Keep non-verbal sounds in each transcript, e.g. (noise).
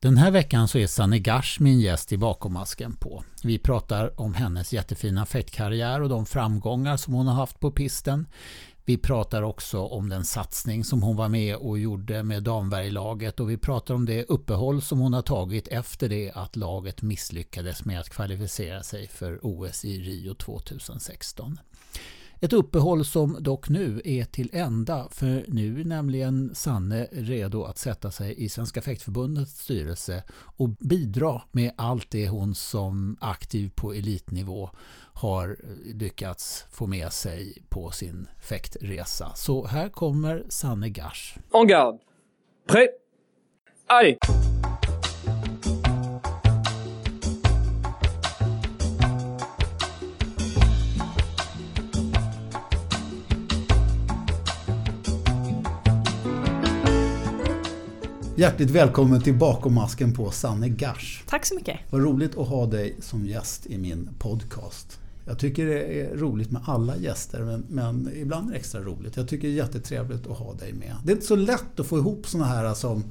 Den här veckan så är Sanne Gars min gäst i Bakom masken på. Vi pratar om hennes jättefina fäktkarriär och de framgångar som hon har haft på pisten. Vi pratar också om den satsning som hon var med och gjorde med damberglaget och vi pratar om det uppehåll som hon har tagit efter det att laget misslyckades med att kvalificera sig för OS i Rio 2016. Ett uppehåll som dock nu är till ända för nu är nämligen Sanne redo att sätta sig i Svenska fäktförbundets styrelse och bidra med allt det hon som aktiv på elitnivå har lyckats få med sig på sin fäktresa. Så här kommer Sanne Gars. En garde. Prêt. Allez Hjärtligt välkommen till Bakom masken på Sanne Gars. Tack så mycket. Vad roligt att ha dig som gäst i min podcast. Jag tycker det är roligt med alla gäster men, men ibland är det extra roligt. Jag tycker det är jättetrevligt att ha dig med. Det är inte så lätt att få ihop såna här som,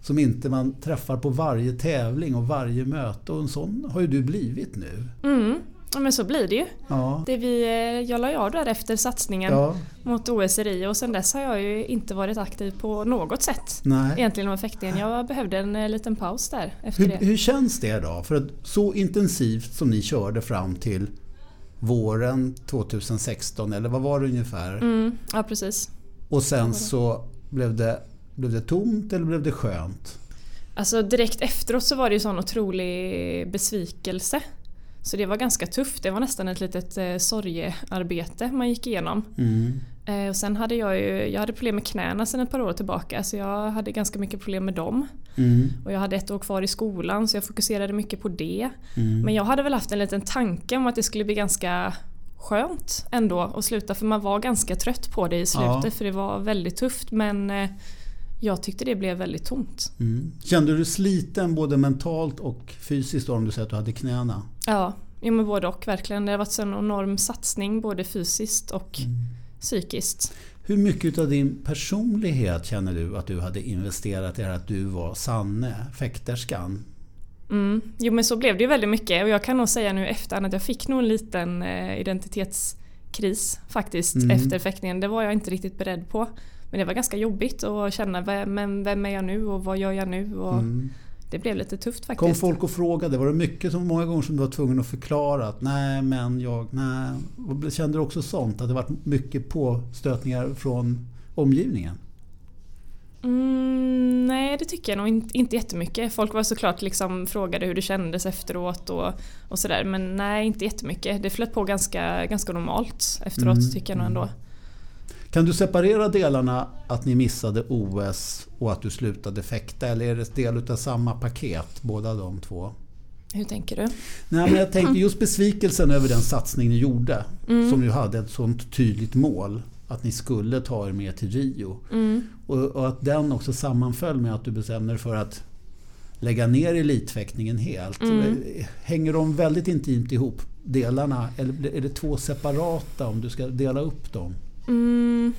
som inte man träffar på varje tävling och varje möte och en sån har ju du blivit nu. Mm. Ja men så blir det ju. Ja. Det vi, eh, jag la ju av där efter satsningen Ja. mot OS i Rio och sen dess har jag ju inte varit aktiv på något sätt. Nej. Egentligen med fäktningen. Jag behövde en eh, liten paus där efter Hur, det. hur känns det då? För att så intensivt som ni körde fram till våren 2016 eller vad var det ungefär? Mm, ja precis. Och sen så blev det, blev det tomt eller blev det skönt? Alltså direkt efteråt så var det ju sån otrolig besvikelse. Så det var ganska tufft. Det var nästan ett litet eh, sorgearbete man gick igenom. Mm. Eh, och sen hade jag ju jag hade problem med knäna sedan ett par år tillbaka så jag hade ganska mycket problem med dem. Mm. Och jag hade ett år kvar i skolan så jag fokuserade mycket på det. Mm. Men jag hade väl haft en liten tanke om att det skulle bli ganska skönt ändå att sluta för man var ganska trött på det i slutet Ja. för det var väldigt tufft men eh, jag tyckte det blev väldigt tomt. Mm. Kände du sliten både mentalt och fysiskt om du säger att du hade knäna? Ja, jo, men både och verkligen. Det har varit en enorm satsning både fysiskt och Mm. psykiskt. Hur mycket av din personlighet känner du att du hade investerat i att du var Sanne, fäkterskan? Mm. Jo men så blev det ju väldigt mycket och jag kan nog säga nu efterhand att jag fick nog en liten eh, identitetskris faktiskt Mm. efter fäktningen. Det var jag inte riktigt beredd på. Men det var ganska jobbigt att känna vem, men vem är jag nu och vad gör jag nu? Och Mm. Det blev lite tufft Kom faktiskt. folk och frågade, var det mycket som många gånger som du var tvungen att förklara att nej men jag, nej. Kände du också sånt? Att det varit mycket påstötningar från omgivningen? Mm, nej det tycker jag nog inte, inte jättemycket. Folk var såklart liksom frågade hur det kändes efteråt och, och sådär men nej inte jättemycket. Det flöt på ganska, ganska normalt efteråt Mm, tycker jag nog ändå. Kan du separera delarna att ni missade OS och att du slutade fäkta? Eller är det del av samma paket, båda de två? Hur tänker du? Nej, men jag tänkte just besvikelsen över den satsning ni gjorde. Mm. Som ju hade ett sånt tydligt mål. Att ni skulle ta er med till Rio. Mm. Och, och att den också sammanföll med att du bestämde dig för att lägga ner elitfäktningen helt. Mm. Hänger de väldigt intimt ihop, delarna? Eller är det två separata om du ska dela upp dem? Mm,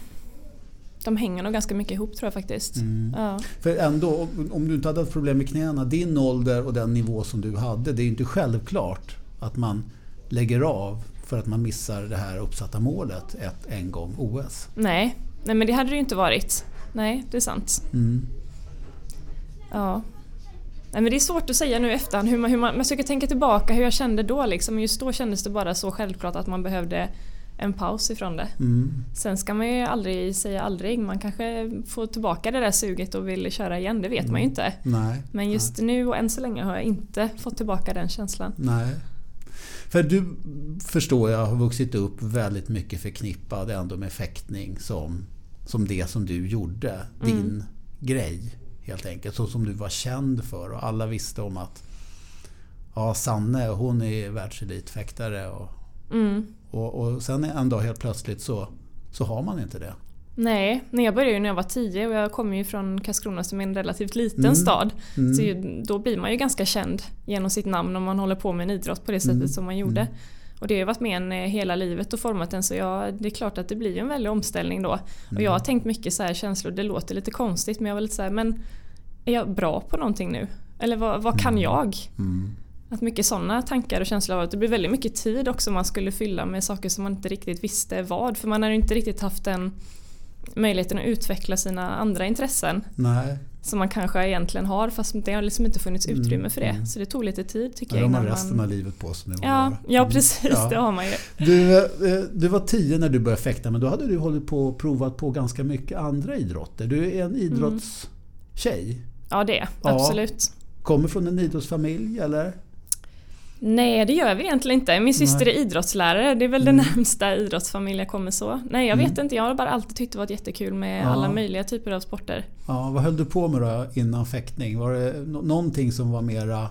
de hänger nog ganska mycket ihop tror jag faktiskt. Mm. Ja. För ändå, om- du inte hade haft problem med knäna, din ålder och den nivå som du hade, det är ju inte självklart att man lägger av för att man missar det här uppsatta målet ett, en gång OS. Nej. Nej men det hade det ju inte varit. Nej, det är sant. Mm. Ja. Nej, men det är svårt att säga nu i efterhand hur man, hur man, man försöker tänka tillbaka hur jag kände då liksom. Just då kändes det bara så självklart att man behövde en paus ifrån det. Mm. Sen ska man ju aldrig säga aldrig. Man kanske får tillbaka det där suget och vill köra igen. Det vet man ju inte. Nej. Men just nu och än så länge har jag inte fått tillbaka den känslan. Nej. För du förstår jag har vuxit upp väldigt mycket förknippad ändå med fäktning som, som det som du gjorde. Din grej helt enkelt. Så som du var känd för och alla visste om att ja, Sanne hon är världselitfäktare och, Mm. Och, och sen en dag helt plötsligt så, så har man inte det. Nej, när jag började ju när jag var 10 och jag kommer ju från Karlskrona som är en relativt liten Mm. stad. Mm. Så ju- då blir man ju ganska känd genom sitt namn om man håller på med en idrott på det sättet Mm. som man gjorde. Och det har ju varit med en eh, hela livet och format en så jag, det är klart att det blir en väldig omställning då. Och jag har tänkt mycket så här känslor, det låter lite konstigt men jag var lite så här, men är jag bra på någonting nu? Eller vad, vad kan Mm. jag? Mm. Att mycket sådana tankar och känslor av att det blir väldigt mycket tid också man skulle fylla med saker som man inte riktigt visste vad. För man har ju inte riktigt haft den möjligheten att utveckla sina andra intressen Nej, som man kanske egentligen har fast det har liksom inte funnits Mm, utrymme för det. mm. Så det tog lite tid tycker ja, jag de har innan resten man... av livet på sig Ja, ja Mm. precis, Ja. det har man ju. Du, eh, du var tio när du började fäkta men då hade du hållit på och provat på ganska mycket andra idrotter. Du är en idrottstjej. Ja det är Ja. absolut. Kommer från en idrottsfamilj eller? Nej det gör vi egentligen inte. Min syster Nej. är idrottslärare, det är väl Mm. den närmsta idrottsfamilj jag kommer så. Nej jag vet Mm. inte, jag har bara alltid tyckt det varit jättekul med Ja. alla möjliga typer av sporter. Ja, vad höll du på med då innan fäktning? Var det nå- någonting som var mera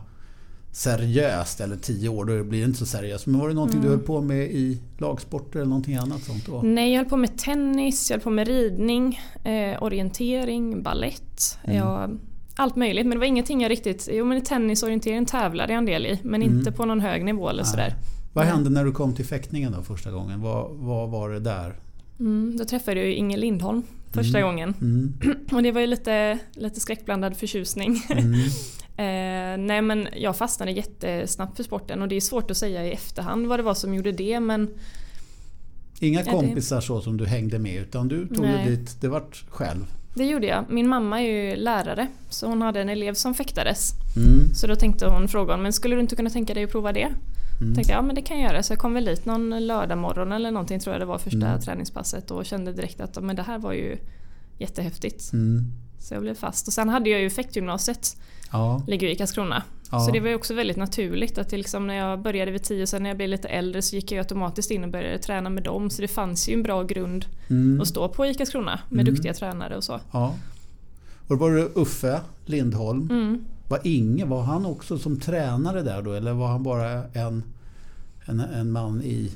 seriöst eller tio år, då blir det inte så seriöst. Men var det någonting du Mm. höll på med i lagsporter eller någonting annat sånt då? Nej, jag höll på med tennis, jag höll på med ridning, eh, orientering, ballett. Mm. Jag, allt möjligt, men det var ingenting jag riktigt... Jo men i tennis och orientering tävlade jag en del i, men Mm. inte på någon hög nivå eller Nej. sådär. Vad Nej. hände när du kom till fäktningen då första gången? Vad, vad var det där? Mm, då träffade jag ju Inger Lindholm första Mm. gången. Mm. (clears throat) Och det var ju lite, lite skräckblandad förtjusning. (laughs) Mm. eh, nej men jag fastnade jättesnabbt för sporten och det är svårt att säga i efterhand vad det var som gjorde det men Inga kompisar så som du hängde med utan du tog Nej. dig dit, det vart själv. Det gjorde jag. Min mamma är ju lärare så hon hade en elev som fäktades. Mm. Så då tänkte hon, fråga men skulle du inte kunna tänka dig att prova det? Mm. Tänkte jag, ja men det kan jag göra. Så jag kom väl dit någon lördag morgon eller någonting tror jag det var första Mm. träningspasset och kände direkt att men det här var ju jättehäftigt. Mm. Så jag blev fast. Och sen hade jag ju fäktgymnasiet, Ja, ligger i Karlskrona. Ja. Så det var ju också väldigt naturligt att liksom när jag började vid 10 och sen när jag blev lite äldre så gick jag automatiskt in och började träna med dem. Så det fanns ju en bra grund Mm. att stå på i Karlskrona med Mm. duktiga tränare och så. ja. Och då var det Uffe Lindholm. Mm. Var Inge, var han också som tränare där då? Eller var han bara en, en, en man i,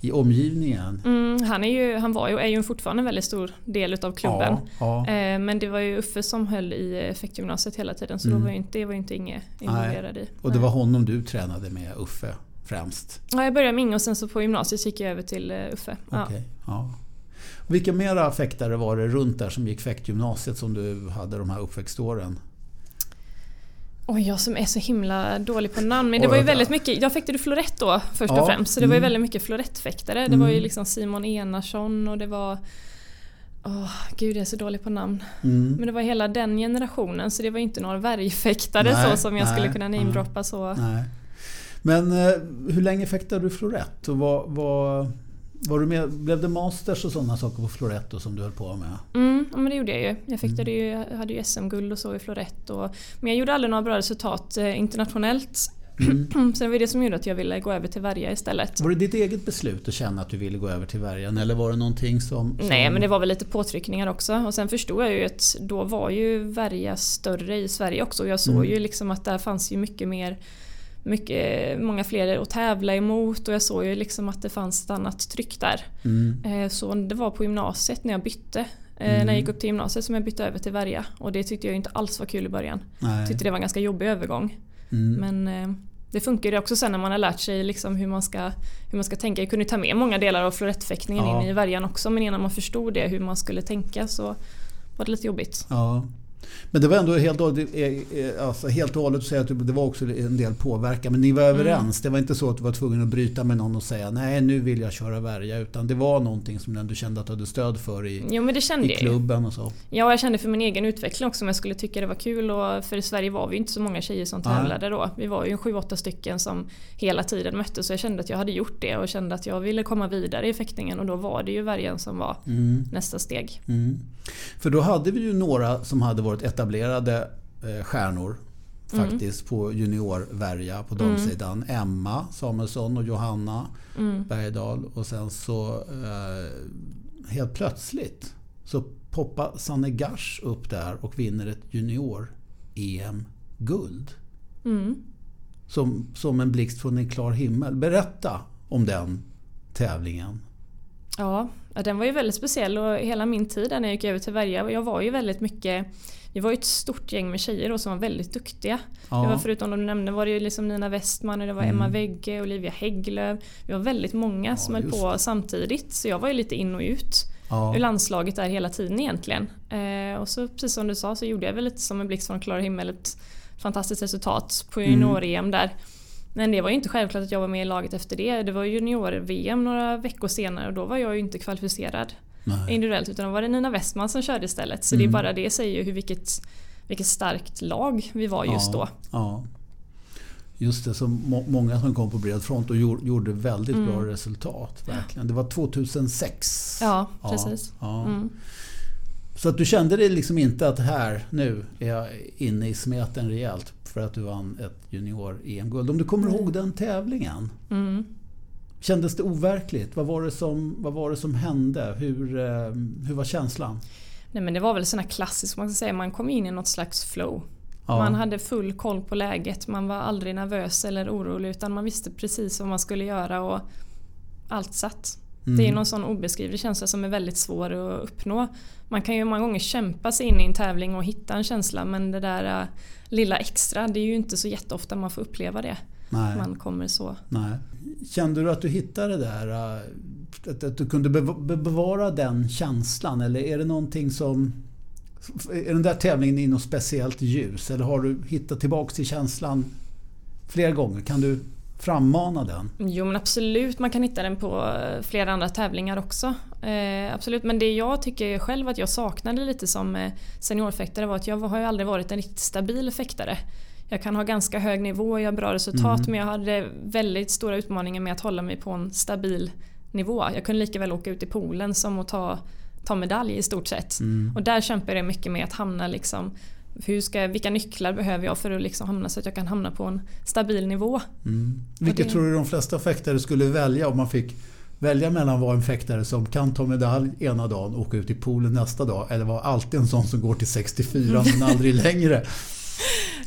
i omgivningen? Mm, han, är ju, han var ju, är ju fortfarande en väldigt stor del utav klubben. Ja, ja. Eh, Men det var ju Uffe som höll i effektgymnasiet hela tiden så Mm. var ju inte, det var ju inte Inge involverad i. Och det var honom du tränade med, Uffe, främst? Ja, jag började med Inge och sen så på gymnasiet gick jag över till eh, Uffe. Okej, ja. Vilka mera fäktare var det runt där som gick fäktgymnasiet som du hade de här uppväxtåren? Oj, jag som är så himla dålig på namn. Men det var ju väldigt mycket, jag fäktade florett då först Ja, och främst. Så det var ju mm. väldigt mycket florettfäktare. Det Mm. var ju liksom Simon Enarsson och det var... Åh, gud jag är så dålig på namn. Mm. Men det var hela den generationen så det var ju inte några värjfäktare Nej, så som jag skulle nej, kunna nej. namedroppa så. Nej. Men eh, hur länge fäktade du florett? Och vad, vad, var du med, blev det masters och sådana saker på florett då som du höll på med? Mm, ja, men det gjorde jag ju. Jag fäktade Mm. ju, jag hade ju SM-guld och så i florett. Och, men jag gjorde aldrig några bra resultat eh, internationellt. Mm. (clears throat) så det var det som gjorde att jag ville gå över till Värja istället. Var det ditt eget beslut att känna att du ville gå över till Värjan eller var det någonting som... som... Nej men det var väl lite påtryckningar också och sen förstod jag ju att då var ju Värja större i Sverige också och jag såg Mm. ju liksom att där fanns ju mycket mer mycket, många fler att tävla emot och jag såg ju liksom att det fanns ett annat tryck där. Mm. Eh, Så det var på gymnasiet när jag bytte. Mm. När jag gick upp till gymnasiet som jag bytte över till Värja och det tyckte jag inte alls var kul i början. Nej. tyckte det var en ganska jobbig övergång. Mm. Men eh, det funkar ju också sen när man har lärt sig liksom hur, man ska, hur man ska tänka. Jag kunde ta med många delar av florettfäktningen Ja. in i värjan också men innan man förstod det, hur man skulle tänka så var det lite jobbigt. Ja. Men det var ändå helt, eh, alltså helt och hållet att säga att det var också en del påverkan. Men ni var Mm. överens. Det var inte så att du var tvungen att bryta med någon och säga nej nu vill jag köra Värja. Utan det var någonting som du kände att du hade stöd för i, Jo men det kände i klubben och så. Ja jag kände för min egen utveckling också om jag skulle tycka det var kul. Och för i Sverige var vi inte så många tjejer som tävlade då. Vi var ju sju, åtta stycken som hela tiden möttes. Så jag kände att jag hade gjort det och kände att jag ville komma vidare i fäktningen. Och då var det ju värjan som var Mm. nästa steg. Mm. För då hade vi ju några som hade varit etablerade eh, stjärnor faktiskt på juniorvärja på damsidan. Emma Samuelsson och Johanna Mm. Bergdahl. Och sen så eh, helt plötsligt så poppar Sanne Gars upp där och vinner ett junior-EM-guld. Mm. Som, som en blixt från en klar himmel. Berätta om den tävlingen. Ja, den var ju väldigt speciell och hela min tid när jag gick över till Värja, jag var ju väldigt mycket vi var ju ett stort gäng med tjejer då som var väldigt duktiga. Ja. Det var förutom de du nämnde var det ju liksom Nina Westman och det var Emma Mm. Wegge, Olivia Hägglöf. Vi var väldigt många som Ja, höll just på det. samtidigt så jag var ju lite in och ut. ja. ur landslaget där hela tiden egentligen. Eh, och så precis som du sa så gjorde jag väl lite som en blixt från klar himmel ett fantastiskt resultat på mm. junior-EM mm. där. Men det var ju inte självklart att jag var med i laget efter det. Det var junior-VM några veckor senare och då var jag ju inte kvalificerad Nej. individuellt utan då var det Nina Westman som körde istället. Så mm. det är bara det säger ju hur vilket, vilket starkt lag vi var just ja, då. Ja. Just det, så må många som kom på bred front och gjorde väldigt mm. bra resultat. Verkligen. Det var 2006. Ja, precis. Ja, mm. Så att du kände dig liksom inte att här, nu är jag inne i smeten rejält för att du vann ett junior-EM-guld. Om du kommer ihåg den tävlingen? Mm. Kändes det overkligt? Vad var det som, vad var det som hände? Hur, eh, hur var känslan? Nej, men det var väl sån här klassisk, man, ska säga. man kom in i något slags flow. Ja. Man hade full koll på läget, man var aldrig nervös eller orolig utan man visste precis vad man skulle göra och allt satt. Mm. Det är någon sån obeskrivlig känsla som är väldigt svår att uppnå. Man kan ju många gånger kämpa sig in i en tävling och hitta en känsla men det där uh, lilla extra, det är ju inte så jätteofta man får uppleva det. Nej. Man kommer så. Nej. Kände du att du hittade det där? Uh, att, att du kunde bevara den känslan eller är det någonting som är den där tävlingen i något speciellt ljus? Eller har du hittat tillbaka till känslan flera gånger? Kan du frammana den? Jo men absolut, man kan hitta den på eh, flera andra tävlingar också. Eh, absolut, men det jag tycker själv att jag saknade lite som eh, seniorfäktare var att jag har ju aldrig varit en riktigt stabil fäktare. Jag kan ha ganska hög nivå och göra bra resultat mm. men jag hade väldigt stora utmaningar med att hålla mig på en stabil nivå. Jag kunde lika väl åka ut i poolen som att ta, ta medalj i stort sett. Mm. Och där kämpar jag mycket med att hamna liksom hur ska, vilka nycklar behöver jag för att liksom hamna så att jag kan hamna på en stabil nivå? Mm. Vilket det... tror du de flesta fäktare skulle välja om man fick välja mellan att vara en fäktare som kan ta medalj ena dagen och åka ut i poolen nästa dag eller vara alltid en sån som går till 64 men (laughs) aldrig längre?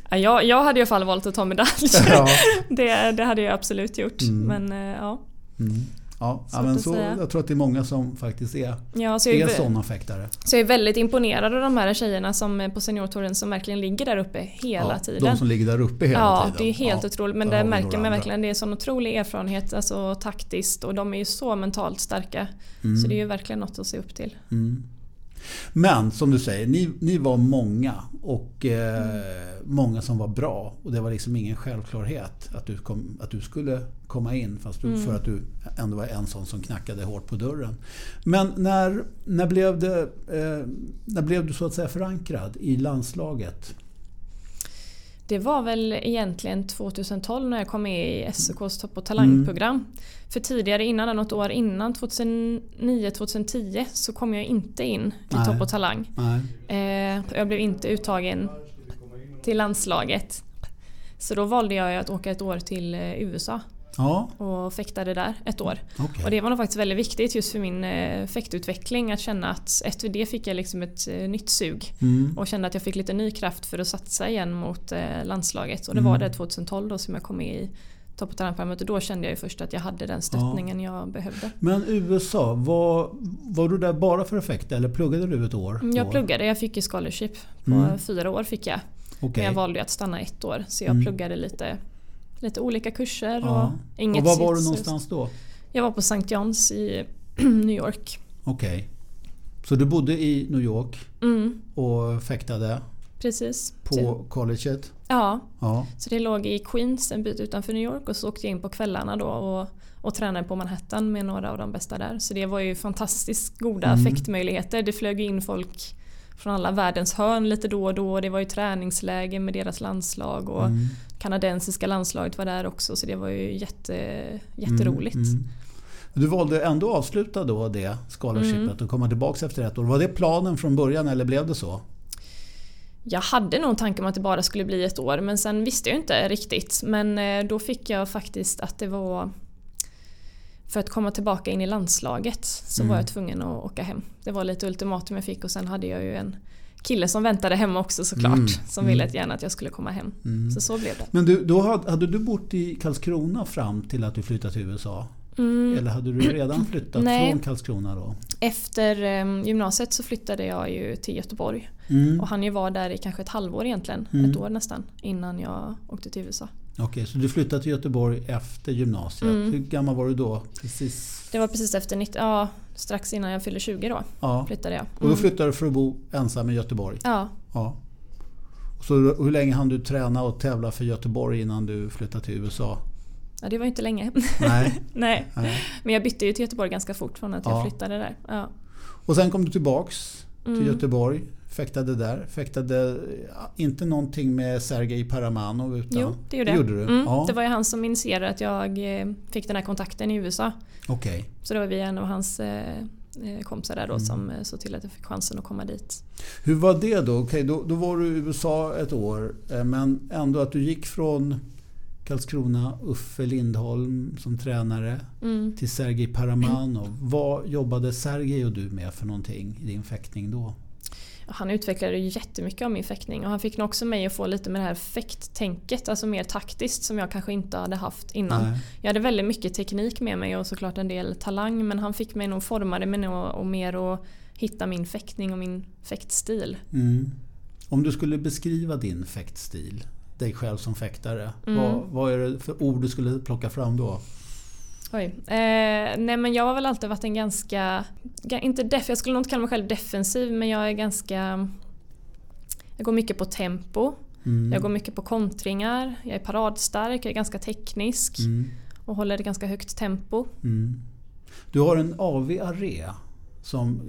jag, jag hade i alla fall valt att ta medalj. Ja. (laughs) det, det hade jag absolut gjort. Mm. Men eh, ja. Mm. Ja, ja men så, jag tror att det är många som faktiskt är, ja, så är, är sådana fäktare. Så jag är väldigt imponerad av de här tjejerna som på seniortouren som verkligen ligger där uppe hela ja, tiden. De som ligger där uppe hela ja, tiden. Ja, det är helt ja, otroligt. Men det märker man verkligen. Det är sån otrolig erfarenhet alltså taktiskt och de är ju så mentalt starka. Mm. Så det är ju verkligen något att se upp till. Mm. Men som du säger, ni, ni var många och eh, mm. många som var bra. Och det var liksom ingen självklarhet att du, kom, att du skulle komma in fast du, mm. för att du ändå var en sån som knackade hårt på dörren. Men när, när, blev, det, eh, när blev du så att säga förankrad i landslaget? Det var väl egentligen 2012 när jag kom med i SOKs topp och talangprogram. Mm. För tidigare innan, något år innan, 2009-2010 så kom jag inte in i Topp och Talang. Eh, jag blev inte uttagen till landslaget. Så då valde jag att åka ett år till eh, USA. Ja. Och fäktade där ett år. Okay. Och det var nog faktiskt väldigt viktigt just för min eh, fäktutveckling att känna att efter det fick jag liksom ett eh, nytt sug. Mm. Och kände att jag fick lite ny kraft för att satsa igen mot eh, landslaget. Och det mm. var det 2012 då som jag kom med i Topp och talangprogrammet och då kände jag ju först att jag hade den stöttningen ja. jag behövde. Men USA, var, var du där bara för effekt eller pluggade du ett år? Jag pluggade, jag fick ju scholarship. På mm. fyra år fick jag. Okay. Men jag valde att stanna ett år så jag mm. pluggade lite, lite olika kurser. Ja. Och, inget och var var du någonstans då? Jag var på St. John's i (clears throat) New York. Okej. Okay. Så du bodde i New York mm. och fäktade? Precis. På colleget? Ja. ja. Så det låg i Queens en bit utanför New York och så åkte jag in på kvällarna då och, och tränade på Manhattan med några av de bästa där. Så det var ju fantastiskt goda mm. effektmöjligheter. Det flög in folk från alla världens hörn lite då och då. Det var ju träningsläger med deras landslag och mm. Kanadensiska landslaget var där också så det var ju jätte, jätteroligt. Mm, mm. Du valde ändå att avsluta då det scholarshipet mm. och komma tillbaka efter ett år. Var det planen från början eller blev det så? Jag hade nog en tanke om att det bara skulle bli ett år men sen visste jag inte riktigt. Men eh, då fick jag faktiskt att det var för att komma tillbaka in i landslaget så mm. var jag tvungen att åka hem. Det var lite ultimatum jag fick och sen hade jag ju en kille som väntade hemma också såklart. Mm. Som ville mm. gärna att jag skulle komma hem. Mm. Så så blev det. Men du, då hade, hade, du bott i Karlskrona fram till att du flyttade till USA? Mm. Eller hade du redan flyttat från Karlskrona då? Efter um, gymnasiet så flyttade jag ju till Göteborg. Mm. Och han ju var där i kanske ett halvår egentligen, mm. ett år nästan, innan jag åkte till USA. Okej, så du flyttade till Göteborg efter gymnasiet. Mm. Hur gammal var du då? Precis. Det var precis efter 90, ja, strax innan jag fyllde 20 då Ja. flyttade jag. Och då flyttade du för att bo ensam i Göteborg? Ja, Ja. Så hur länge hann du träna och tävla för Göteborg innan du flyttade till USA? ja, det var inte länge. Nej. (laughs) Nej, Nej. men jag bytte ju till Göteborg ganska fort från att Ja. jag flyttade där. Ja. Och sen kom du tillbaks till Mm. Göteborg. Fäktade där. Fäktade ja, inte någonting med Sergej Paramanov utan... Jo, det gjorde jag. gjorde du? Mm, Ja. Det var ju han som initierade att jag eh, fick den här kontakten i USA. Okej. Så det var vi en av hans eh, eh, kompisar där då Mm. som eh, såg till att jag fick chansen att komma dit. Hur var det då? Okej, då, då var du i USA ett år. eh, Men ändå att du gick från Karlskrona, Uffe Lindholm som tränare Mm. till Sergej Paramanov. Vad jobbade Sergej och du med för någonting i din fäktning då? Han utvecklade ju jättemycket av min fäktning och han fick nog också mig att få lite med det här fäkttänket, alltså mer taktiskt som jag kanske inte hade haft innan. Nej. Jag hade väldigt mycket teknik med mig och såklart en del talang men han fick mig nog formade mig nog och mer att hitta min fäktning och min fäktstil. Mm. Om du skulle beskriva din fäktstil, dig själv som fäktare. Mm. Vad, vad är det för ord du skulle plocka fram då? Oj. Eh, nej men jag har väl alltid varit en ganska, ga- inte def, jag skulle nog inte kalla mig själv defensiv men jag är ganska jag går mycket på tempo, Mm. jag går mycket på kontringar, jag är paradstark, jag är ganska teknisk Mm. och håller ett ganska högt tempo. Mm. Du har en AV Arré som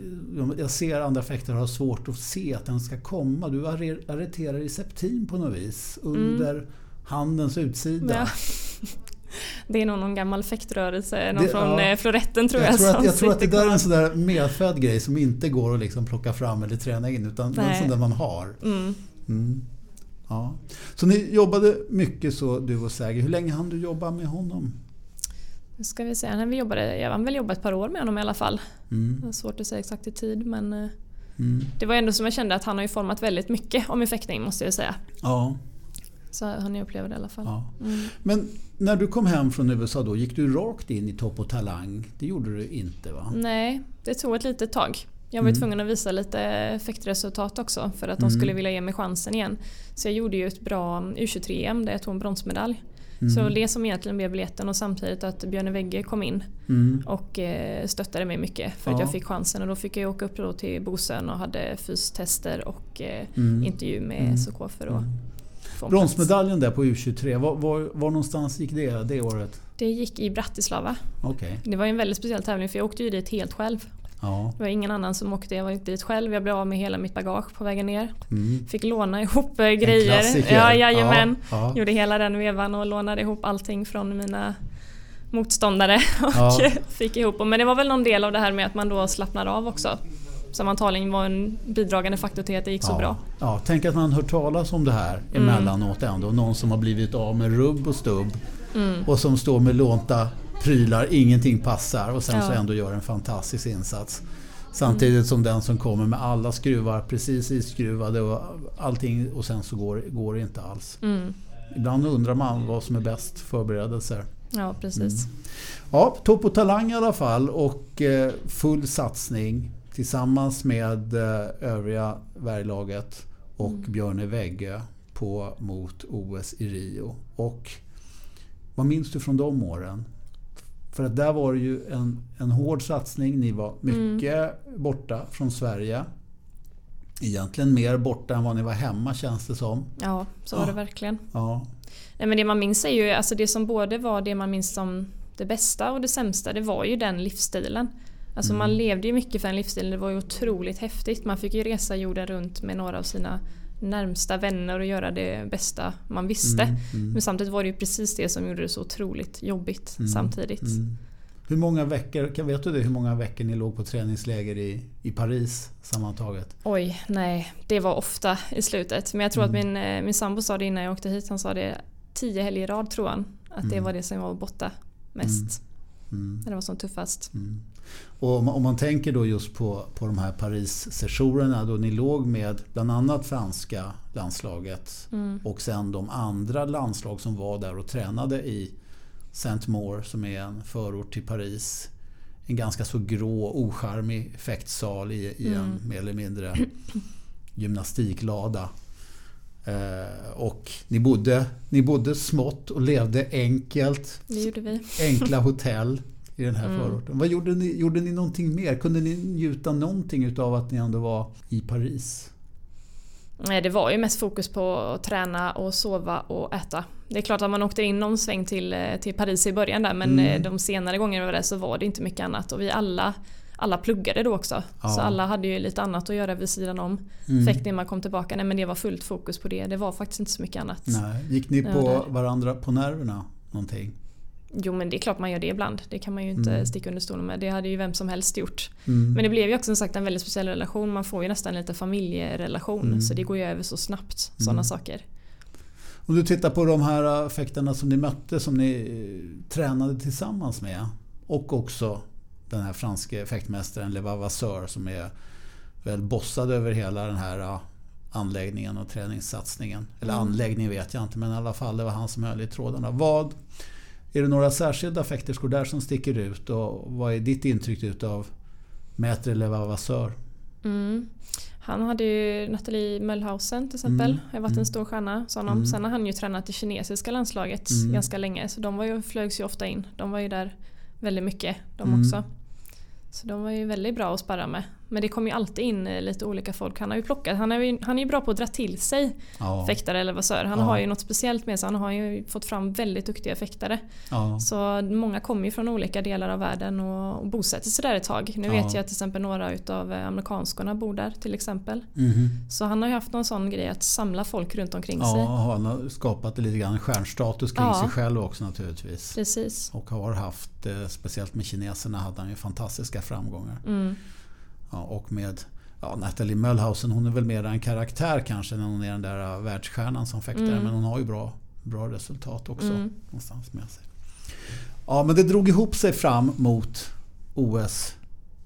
jag ser andra fäktare har svårt att se att den ska komma. Du arre- arreterar i septim på något vis under handens utsida. Mm. Ja. Det är nog någon gammal fäktrörelse, någon Det- från ja. eh, floretten tror jag, Jag tror, att, jag tror att det där är en sån där medfödd grej som inte går att liksom plocka fram eller träna in utan är en Nej. sån där man har. Mm. Mm. Ja. Så ni jobbade mycket så du och Sergej. Hur länge hann du jobba med honom? Nu ska vi se, när vi jobbade, jag har väl jobbat ett par år med honom i alla fall. Mm. Det är svårt att säga exakt i tid men eh, Mm. det var ändå som jag kände att han har ju format väldigt mycket om min fäktning måste jag säga. Ja. Så han jag upplevde det i alla fall. ja. Mm. Men när du kom hem från USA då, gick du rakt in i Topp och Talang? Det gjorde du inte va? Nej, det tog ett litet tag. Jag var Mm. tvungen att visa lite fäktresultat också för att de Mm. skulle vilja ge mig chansen igen. Så jag gjorde ju ett bra U23-EM där jag tog en bronsmedalj. Mm. Så det som egentligen blev biljetten och samtidigt att Björne Wegge kom in Mm. och eh, stöttade mig mycket för att Ja. jag fick chansen och då fick jag åka upp till Bosön och hade fystester och eh, Mm. intervju med Mm. SOK för att Mm. få en plats. Bronsmedaljen där på U23, var, var, var någonstans gick det det året? Det gick i Bratislava. Okej. Det var en väldigt speciell tävling för jag åkte ju dit helt själv. Ja. Det var ingen annan som åkte, jag var inte dit själv. Jag blev av med hela mitt bagage på vägen ner. Mm. Fick låna ihop eh, grejer. klassiker. Ja, jajamän. Ja, ja. Gjorde hela den vevan och lånade ihop allting från mina motståndare. (laughs) Och Ja. (laughs) fick ihop. Men det var väl någon del av det här med att man då slappnar av också. Som antagligen var en bidragande faktor till att det gick så ja. bra. Ja, tänk att man hör talas om det här Mm. emellanåt ändå. Någon som har blivit av med rubb och stubb Mm. och som står med lånta prylar, ingenting passar och sen så Ja. ändå gör en fantastisk insats. Samtidigt som den som kommer med alla skruvar precis iskruvade och allting och sen så går, går det inte alls. Mm. Ibland undrar man vad som är bäst förberedelser. Ja, precis. Mm. Ja, topp och talang i alla fall och eh, full satsning tillsammans med eh, övriga värjlaget och Mm. Björne Wegge på mot OS i Rio. Och vad minns du från de åren? För att där var det ju en, en hård satsning. Ni var mycket borta från Sverige. Egentligen mer borta än vad ni var hemma känns det som. Ja, så var Ja. det verkligen. Ja. Nej, men det man minns är ju, alltså det som både var det man minns som det bästa och det sämsta, det var ju den livsstilen. Alltså man levde ju mycket för den livsstilen, det var ju otroligt häftigt. Man fick ju resa jorden runt med några av sina närmsta vänner och göra det bästa man visste. Mm, mm. Men samtidigt var det ju precis det som gjorde det så otroligt jobbigt Mm, samtidigt. Mm. Hur många veckor, kan vet du det, hur många veckor ni låg på träningsläger i, i Paris sammantaget? Oj, nej. Det var ofta i slutet. Men jag tror Mm. att min, eh, min sambo sa det innan jag åkte hit. Han sa det tio helger i rad tror han. Att det Mm. var det som var borta mest. Mm. När det var som tuffast. Och om, om man tänker då just på, på de här Paris-sessionerna då ni låg med bland annat franska landslaget Mm. och sen de andra landslag som var där och tränade i Saint-Maur som är en förort till Paris. En ganska så grå, ocharmig fäktsal i, i en Mm. mer eller mindre gymnastiklada. Eh, och ni bodde, ni bodde smått och levde enkelt. Det gjorde vi. Enkla hotell i den här mm. förorten. Vad gjorde ni, gjorde ni någonting mer? Kunde ni njuta någonting utav att ni ändå var i Paris? Nej, det var ju mest fokus på att träna och sova och äta. Det är klart att man åkte in någon sväng till, till Paris i början där men mm. Eh, de senare gångerna var det så var det inte mycket annat och vi alla alla pluggade då också. Ja. Så alla hade ju lite annat att göra vid sidan om mm. fäktning man kom tillbaka. Nej men det var fullt fokus på det. Det var faktiskt inte så mycket annat. Nej. Gick ni på varandra på nerverna någonting? Jo men det är klart man gör det ibland. Det kan man ju inte mm. sticka under stolen med. Det hade ju vem som helst gjort. Mm. Men det blev ju också som sagt en väldigt speciell relation. Man får ju nästan lite familjerelation. Mm. Så det går ju över så snabbt. Sådana mm. saker. Om du tittar på de här fäktarna som ni mötte, som ni eh, tränade tillsammans med. Och också den här franske fäktmästaren Levavasseur som är väl bossad över hela den här anläggningen och träningssatsningen. Eller mm. anläggning vet jag inte men i alla fall det var han som höll i trådarna. Vad, är det några särskilda fäkterskor där som sticker ut och vad är ditt intryck utav Maître Levavasseur? Mm. Han hade ju Nathalie Möllhausen till exempel. Mm. har varit en mm. stor stjärna. Mm. Sen har han ju tränat det kinesiska landslaget mm. ganska länge. Så de var ju, flögs ju ofta in. De var ju där väldigt mycket de mm. också. Så de var ju väldigt bra att sparra med. Men det kommer ju alltid in eh, lite olika folk. Han har ju plockat, han är ju, han är ju bra på att dra till sig ja. fäktare eller vasör. Han ja. har ju något speciellt med sig. Han har ju fått fram väldigt duktiga fäktare. Ja. Så många kommer ju från olika delar av världen och, och bosätter sig där ett tag. Nu vet jag att till exempel några utav eh, amerikanskorna bor där till exempel. Mm. Så han har ju haft någon sån grej att samla folk runt omkring sig. Ja, han har skapat lite grann stjärnstatus kring sig själv också naturligtvis. Precis. Och har haft, eh, speciellt med kineserna, hade han ju fantastiska framgångar. Mm. Ja, och med ja, Natalie Möllhausen, hon är väl mer en karaktär kanske när hon är den där världsstjärnan som fäktare. Mm. Men hon har ju bra, bra resultat också. Mm. Någonstans med sig. Ja, men det drog ihop sig fram mot OS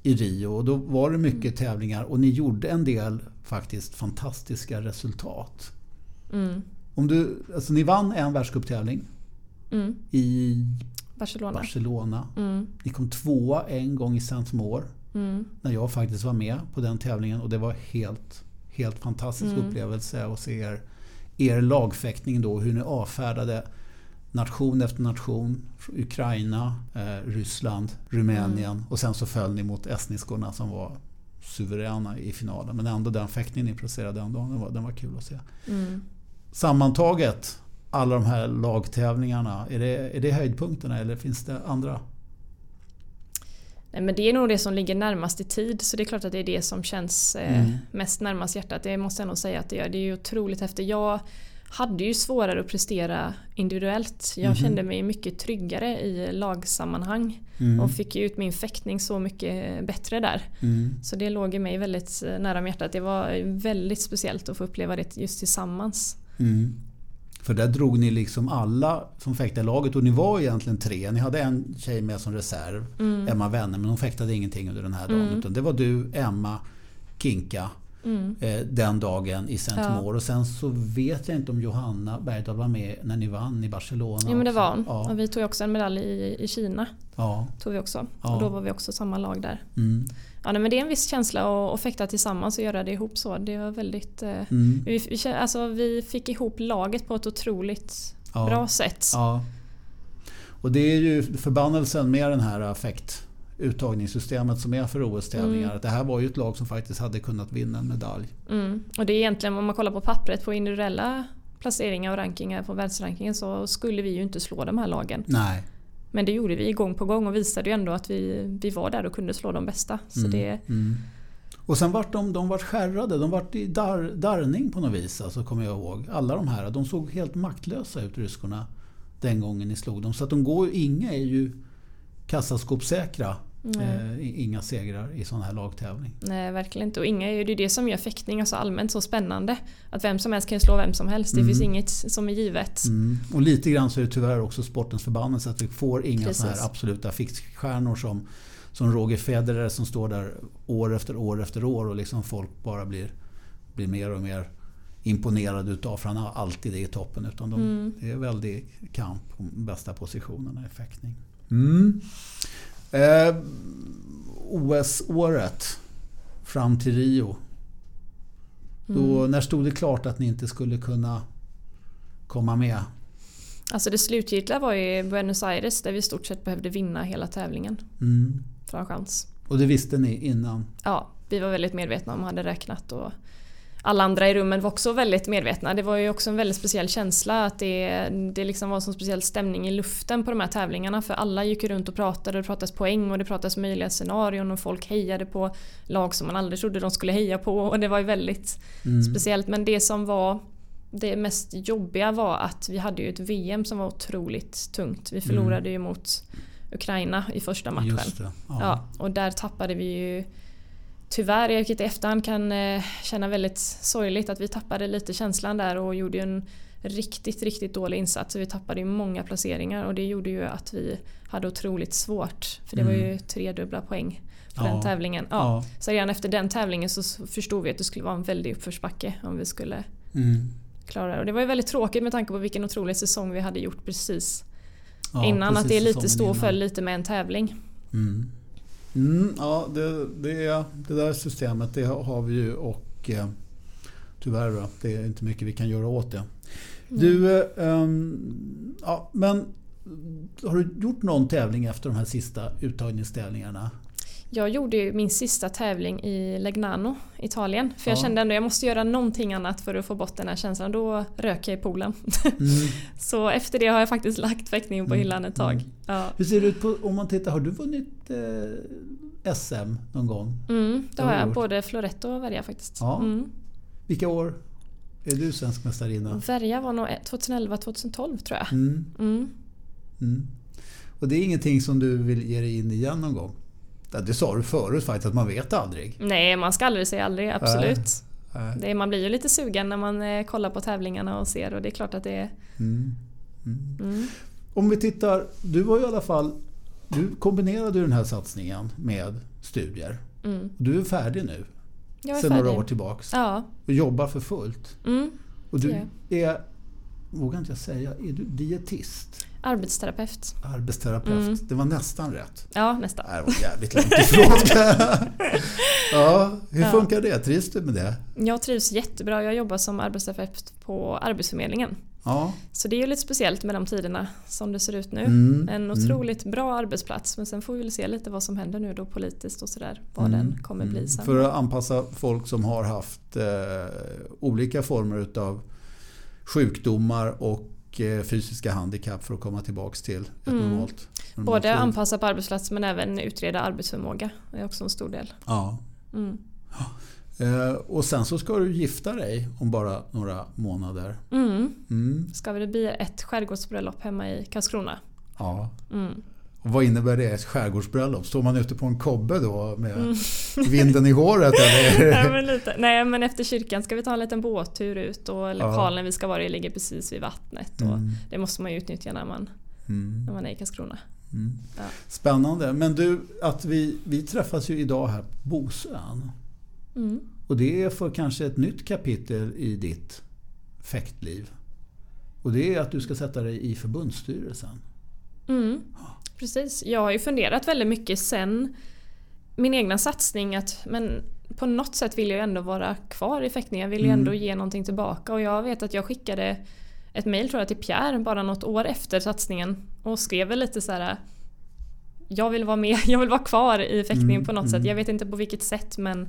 i Rio och då var det mycket mm. tävlingar och ni gjorde en del faktiskt fantastiska resultat. Mm. Om du, alltså ni vann en världscuptävling mm. i Barcelona. Barcelona. Mm. Ni kom tvåa en gång i Saint-Maur. Mm. När jag faktiskt var med på den tävlingen och det var helt, helt fantastisk mm. upplevelse att se er, er lagfäktning då. Hur ni avfärdade nation efter nation. Ukraina, eh, Ryssland, Rumänien mm. och sen så föll ni mot estniskorna som var suveräna i finalen. Men ändå den fäktningen ni presterade den dagen, den var, den var kul att se. Mm. Sammantaget, alla de här lagtävlingarna, är det, är det höjdpunkterna eller finns det andra Nej, men det är nog det som ligger närmast i tid så det är klart att det är det som känns eh, mm. mest närmast hjärtat. Det måste jag nog säga att det gör. Det är ju otroligt häftigt. Jag hade ju svårare att prestera individuellt. Jag mm. kände mig mycket tryggare i lagsammanhang mm. och fick ut min fäktning så mycket bättre där. Mm. Så det låg i mig väldigt eh, nära om hjärtat. Det var väldigt speciellt att få uppleva det just tillsammans. Mm. För där drog ni liksom alla som fäktade i laget och ni var egentligen tre. Ni hade en tjej med som reserv, mm. Emma Wenner, men hon fäktade ingenting under den här dagen. Mm. Utan det var du, Emma, Kinka mm. eh, den dagen i Saint ja. Och sen så vet jag inte om Johanna Bergdahl var med när ni vann i Barcelona. Ja men det var hon. Ja. Och vi tog också en medalj i, i Kina. Ja. Tog vi också. Och då var vi också samma lag där. Mm. Ja, men det är en viss känsla att, fäkta tillsammans och göra det ihop så. Det var väldigt... Eh, mm. vi, alltså, vi fick ihop laget på ett otroligt ja. bra sätt. Ja. Och det är ju förbannelsen med den här affekt uttagningssystemet som är för OS-tävlingar. Mm. Det här var ju ett lag som faktiskt hade kunnat vinna en medalj. Mm. Och det är egentligen om man kollar på pappret på individuella placeringar och rankingar på världsrankingen så skulle vi ju inte slå de här lagen. Nej. Men det gjorde vi gång på gång och visade ju ändå att vi, vi var där och kunde slå de bästa. Så mm. det, mm. Och sen vart de, de vart skärrade, de vart i dar, darrning på något vis, alltså, kommer jag ihåg. Alla de här, de såg helt maktlösa ut ryskorna den gången ni slog dem. Så att de går, inga är ju kassaskåpssäkra Eh, inga segrar i sån här lagtävling. Nej, verkligen inte. Och inga, det är det som gör fäktning alltså allmänt så spännande. Att vem som helst kan slå vem som helst. Det mm. finns inget som är givet. Mm. Och lite grann så är det tyvärr också sportens förbannelse att vi får inga såna här absoluta fixstjärnor som, som Roger Federer som står där år efter år efter år och liksom folk bara blir, blir mer och mer imponerade utav för han har alltid det i toppen. Utan de, mm. det är väldigt kamp om bästa positionerna i fäktning. Mm. Eh, OS-året fram till Rio. Då, när stod det klart att ni inte skulle kunna komma med? Alltså det slutgiltiga var ju Buenos Aires där vi i stort sett behövde vinna hela tävlingen Mm. för att ha chans. Och det visste ni innan? Ja, vi var väldigt medvetna om hade räknat och alla andra i rummen var också väldigt medvetna. Det var ju också en väldigt speciell känsla att det, det liksom var en sån speciell stämning i luften på de här tävlingarna för alla gick ju runt och pratade och det pratades poäng och det pratades möjliga scenarion och folk hejade på lag som man aldrig trodde de skulle heja på och det var ju väldigt Mm. speciellt. Men det som var det mest jobbiga var att vi hade ju ett VM som var otroligt tungt. Vi förlorade ju mot Ukraina i första matchen. Ja. Ja, och där tappade vi ju Tyvärr, jag i efterhand kan eh, känna väldigt sorgligt att vi tappade lite känslan där och gjorde ju en riktigt, riktigt dålig insats. Vi tappade ju många placeringar och det gjorde ju att vi hade otroligt svårt. För det var ju tredubbla poäng på Ja. den tävlingen. Ja. Ja. Så redan efter den tävlingen så förstod vi att det skulle vara en väldig uppförsbacke om vi skulle Mm. klara det. Och det var ju väldigt tråkigt med tanke på vilken otrolig säsong vi hade gjort precis Ja, innan. Att precis det är lite stå och föll lite med en tävling. Mm. Mm, ja, det, det, det där systemet det har vi ju och eh, tyvärr då, det är inte mycket vi kan göra åt det. Du, eh, ehm, ja, men har du gjort någon tävling efter de här sista uttagningstävlingarna? Jag gjorde ju min sista tävling i Legnano, Italien. För jag Ja. kände ändå att jag måste göra någonting annat för att få bort den här känslan. Då rök jag i poolen. Mm. (laughs) Så efter det har jag faktiskt lagt fäktningen på Mm, hyllan ett tag. mm. Ja. Hur ser det ut på, om man tittar, har du vunnit eh, SM någon gång? Mm, det har jag. gjort. Både Floretto och Verja faktiskt. Ja. Mm. Vilka år är du svensk mästarinna? Verja var nog 2011-2012 tror jag. Mm. Mm. Mm. Och det är ingenting som du vill ge dig in i igen någon gång? Det sa du förut faktiskt, att man vet aldrig. Nej, man ska aldrig säga aldrig. Absolut. Nej. Det, man blir ju lite sugen när man eh, kollar på tävlingarna och ser och det är klart att det är... Mm. Mm. Mm. Om vi tittar, du var ju i alla fall... Du kombinerade ju den här satsningen med studier. Mm. Du är färdig nu, Jag är sedan färdig. några år tillbaks. Ja. Och jobbar för fullt. Mm. Och du är, vågar inte jag säga, är du dietist? Arbetsterapeut. Arbetsterapeut? Mm. Det var nästan rätt. Ja, nästan. Det var jävligt långt ifrån. (laughs) ja, hur Ja. funkar det? Trivs du med det? Jag trivs jättebra. Jag jobbar som arbetsterapeut på Arbetsförmedlingen. Ja. Så det är ju lite speciellt med de tiderna som det ser ut nu. Mm, En mm. otroligt bra arbetsplats men sen får vi väl se lite vad som händer nu då politiskt och sådär. Vad Mm, den kommer bli sen. För att anpassa folk som har haft eh, olika former utav sjukdomar och eh, fysiska handikapp för att komma tillbaks till ett Mm. normalt, normalt Både liv. anpassa på arbetsplats men även utreda arbetsförmåga. Det är också en stor del. Ja. Mm. Eh, och sen så ska du gifta dig om bara några månader. Mm. Mm. Ska det bli ett skärgårdsbröllop hemma i Karlskrona. Ja. Mm. Vad innebär det? Ett skärgårdsbröllop? Står man ute på en kobbe då med Mm. (laughs) vinden i håret? (laughs) Eller? Nej, men lite. Nej men efter kyrkan ska vi ta en liten båttur ut och lokalen vi ska vara i ligger precis vid vattnet. Och Mm. Det måste man ju utnyttja när man, Mm. när man är i Karlskrona. Mm. Ja. Spännande. Men du, att vi, vi träffas ju idag här på Bosön. Mm. Och det är för kanske ett nytt kapitel i ditt fäktliv. Och det är att du ska sätta dig i förbundsstyrelsen. Mm. Precis. Jag har ju funderat väldigt mycket sen min egna satsning att men på något sätt vill jag ändå vara kvar i fäktning. Jag vill ju Mm. ändå ge någonting tillbaka och jag vet att jag skickade ett mail tror jag till Pierre bara något år efter satsningen och skrev väl lite så här. Jag vill vara med, (laughs) jag vill vara kvar i fäktningen Mm, på något mm. sätt. Jag vet inte på vilket sätt men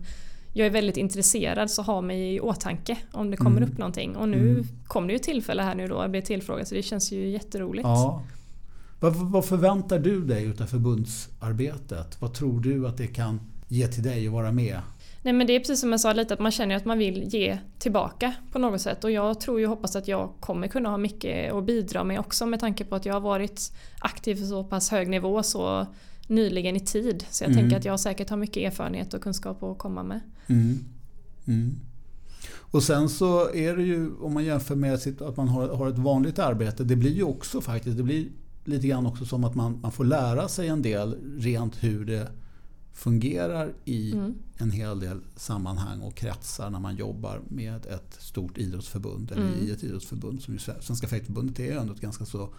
jag är väldigt intresserad så ha mig i åtanke om det kommer Mm. upp någonting. Och nu Mm. kom det ju tillfälle här nu då, jag blev tillfrågad så det känns ju jätteroligt. Ja. Vad, vad förväntar du dig utav förbundsarbetet? Vad tror du att det kan ge till dig att vara med? Nej men det är precis som jag sa lite att man känner att man vill ge tillbaka på något sätt och jag tror ju och hoppas att jag kommer kunna ha mycket att bidra med också med tanke på att jag har varit aktiv på så pass hög nivå så nyligen i tid. Så jag Mm. tänker att jag säkert har mycket erfarenhet och kunskap att komma med. Mm. Mm. Och sen så är det ju, om man jämför med att man har, har ett vanligt arbete, det blir ju också faktiskt, det blir lite grann också som att man, man får lära sig en del rent hur det fungerar i Mm. en hel del sammanhang och kretsar när man jobbar med ett stort idrottsförbund eller Mm. i ett idrottsförbund som ju Svenska Fäktförbundet är ändå ett ganska så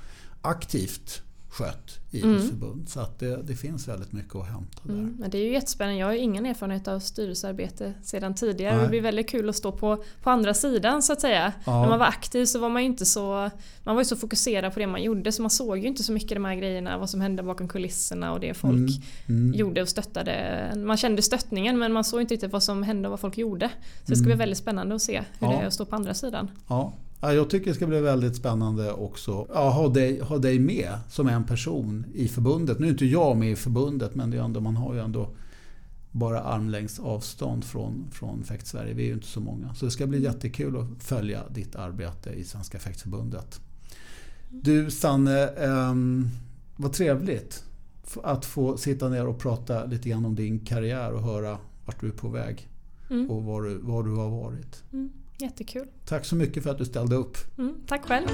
aktivt skött idrottsförbund. Så att det, det, finns väldigt mycket att hämta där. Mm, men det är ju jättespännande. Jag har ingen erfarenhet av styrelsearbete sedan tidigare. Nej. Det blir väldigt kul att stå på, på andra sidan så att säga. Ja. När man var aktiv så var man ju inte så Man var ju så fokuserad på det man gjorde så man såg ju inte så mycket de här grejerna. Vad som hände bakom kulisserna och det folk mm, mm. gjorde och stöttade. Man kände stöttningen men man såg inte riktigt vad som hände och vad folk gjorde. Så det ska bli mm. väldigt spännande att se hur ja. det är att stå på andra sidan. Ja. Ja, jag tycker det ska bli väldigt spännande också ja, ha, dig, ha dig med som en person i förbundet. Nu är inte jag med i förbundet men det är ändå, man har ju ändå bara armlängds avstånd från, från Fäkt-Sverige. Vi är ju inte så många. Så det ska bli jättekul att följa ditt arbete i Svenska Fäktförbundet. Du Sanne, eh, vad trevligt att få sitta ner och prata lite grann om din karriär och höra vart du är på väg. Mm. Och var du, var du har varit. Mm. Jättekul. Tack så mycket för att du ställde upp. Mm, tack själv.